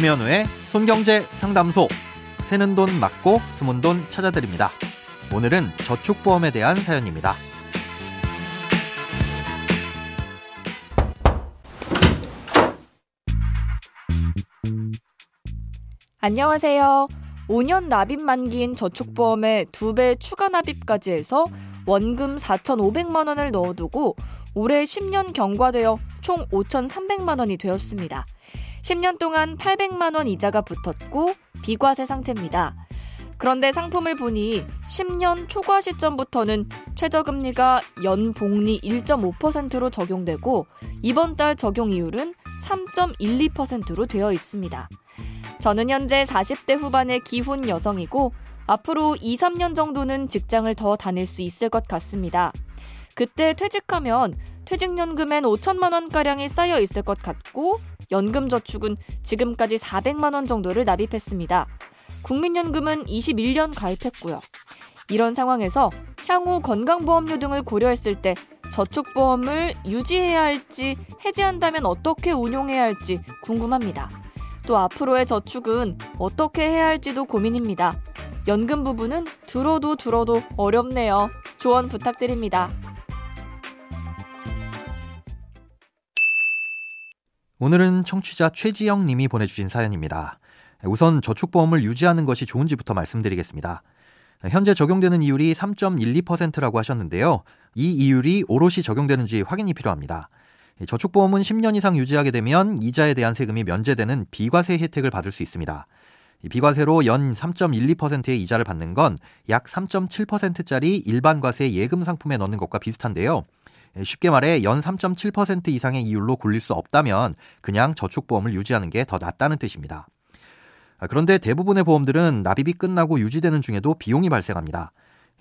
김현우의 손경제 상담소. 새는 돈 맞고 숨은 돈 찾아드립니다. 오늘은 저축보험에 대한 사연입니다. 안녕하세요. 5년 납입 만기인 저축보험에 2배 추가 납입까지 해서 원금 4,500만 원을 넣어두고 올해 10년 경과되어 총 5,300만 원이 되었습니다. 10년 동안 800만 원 이자가 붙었고 비과세 상태입니다. 그런데 상품을 보니 10년 초과 시점부터는 최저금리가 연복리 1.5%로 적용되고 이번 달 적용 이율은 3.12%로 되어 있습니다. 저는 현재 40대 후반의 기혼 여성이고 앞으로 2, 3년 정도는 직장을 더 다닐 수 있을 것 같습니다. 그때 퇴직하면 퇴직연금엔 5천만 원가량이 쌓여 있을 것 같고 연금저축은 지금까지 400만 원 정도를 납입했습니다. 국민연금은 21년 가입했고요. 이런 상황에서 향후 건강보험료 등을 고려했을 때 저축보험을 유지해야 할지 해지한다면 어떻게 운용해야 할지 궁금합니다. 또 앞으로의 저축은 어떻게 해야 할지도 고민입니다. 연금 부분은 들어도 들어도 어렵네요. 조언 부탁드립니다. 오늘은 청취자 최지영 님이 보내주신 사연입니다. 우선 저축보험을 유지하는 것이 좋은지부터 말씀드리겠습니다. 현재 적용되는 이율이 3.12%라고 하셨는데요. 이 이율이 오롯이 적용되는지 확인이 필요합니다. 저축보험은 10년 이상 유지하게 되면 이자에 대한 세금이 면제되는 비과세 혜택을 받을 수 있습니다. 비과세로 연 3.12%의 이자를 받는 건 약 3.7%짜리 일반 과세 예금 상품에 넣는 것과 비슷한데요. 쉽게 말해 연 3.7% 이상의 이율로 굴릴 수 없다면 그냥 저축보험을 유지하는 게 더 낫다는 뜻입니다. 그런데 대부분의 보험들은 납입이 끝나고 유지되는 중에도 비용이 발생합니다.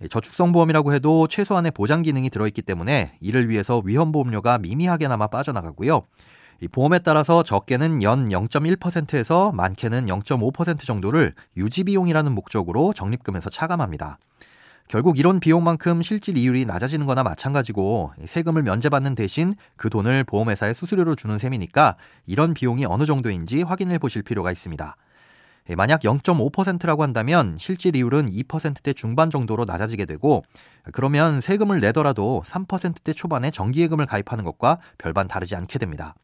저축성 보험이라고 해도 최소한의 보장 기능이 들어있기 때문에 이를 위해서 위험 보험료가 미미하게나마 빠져나가고요. 보험에 따라서 적게는 연 0.1%에서 많게는 0.5% 정도를 유지 비용이라는 목적으로 적립금에서 차감합니다. 결국 이런 비용만큼 실질 이율이 낮아지는 거나 마찬가지고 세금을 면제받는 대신 그 돈을 보험회사에 수수료로 주는 셈이니까 이런 비용이 어느 정도인지 확인해 보실 필요가 있습니다. 예, 만약 0.5%라고 한다면 실질 이율은 2%대 중반 정도로 낮아지게 되고 그러면 세금을 내더라도 3%대 초반에 정기예금을 가입하는 것과 별반 다르지 않게 됩니다.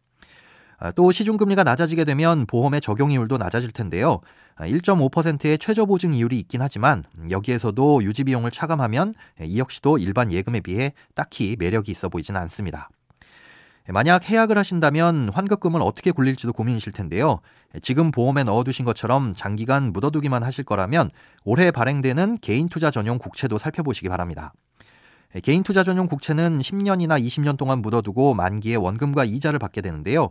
아, 또 시중금리가 낮아지게 되면 보험의 적용 이율도 낮아질 텐데요. 1.5%의 아, 최저 보증 이율이 있긴 하지만 여기에서도 유지 비용을 차감하면 이 역시도 일반 예금에 비해 딱히 매력이 있어 보이지는 않습니다. 만약 해약을 하신다면 환급금을 어떻게 굴릴지도 고민이실 텐데요. 지금 보험에 넣어두신 것처럼 장기간 묻어두기만 하실 거라면 올해 발행되는 개인 투자 전용 국채도 살펴보시기 바랍니다. 개인 투자 전용 국채는 10년이나 20년 동안 묻어두고 만기에 원금과 이자를 받게 되는데요.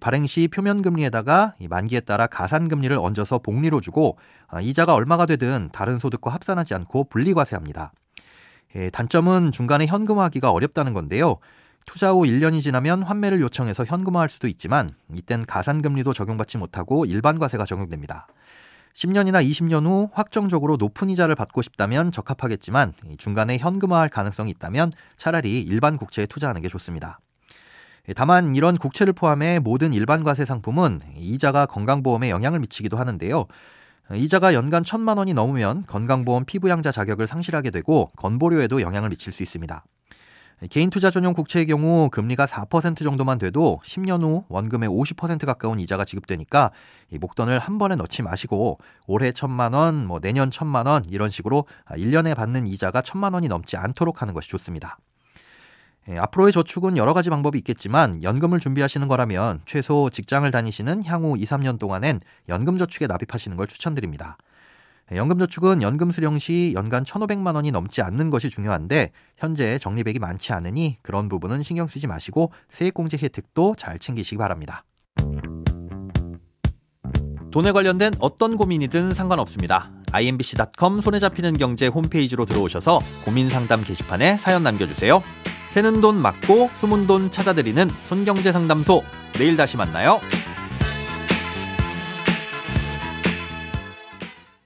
발행 시 표면 금리에다가 만기에 따라 가산 금리를 얹어서 복리로 주고 아, 이자가 얼마가 되든 다른 소득과 합산하지 않고 분리과세합니다. 단점은 중간에 현금화하기가 어렵다는 건데요. 투자 후 1년이 지나면 환매를 요청해서 현금화할 수도 있지만 이땐 가산금리도 적용받지 못하고 일반 과세가 적용됩니다. 10년이나 20년 후 확정적으로 높은 이자를 받고 싶다면 적합하겠지만 중간에 현금화할 가능성이 있다면 차라리 일반 국채에 투자하는 게 좋습니다. 다만 이런 국채를 포함해 모든 일반 과세 상품은 이자가 건강보험에 영향을 미치기도 하는데요. 이자가 연간 천만 원이 넘으면 건강보험 피부양자 자격을 상실하게 되고 건보료에도 영향을 미칠 수 있습니다. 개인 투자 전용 국채의 경우 금리가 4% 정도만 돼도 10년 후 원금의 50% 가까운 이자가 지급되니까 이 목돈을 한 번에 넣지 마시고 올해 천만 원, 뭐 내년 천만 원 이런 식으로 1년에 받는 이자가 천만 원이 넘지 않도록 하는 것이 좋습니다. 예, 앞으로의 저축은 여러 가지 방법이 있겠지만 연금을 준비하시는 거라면 최소 직장을 다니시는 향후 2, 3년 동안엔 연금 저축에 납입하시는 걸 추천드립니다. 연금저축은 연금 수령 시 연간 1,500만 원이 넘지 않는 것이 중요한데 현재 적립액이 많지 않으니 그런 부분은 신경 쓰지 마시고 세액공제 혜택도 잘 챙기시기 바랍니다. 돈에 관련된 어떤 고민이든 상관없습니다. imbc.com 손에 잡히는 경제 홈페이지로 들어오셔서 고민 상담 게시판에 사연 남겨주세요. 새는 돈 맞고 숨은 돈 찾아드리는 손경제 상담소. 내일 다시 만나요.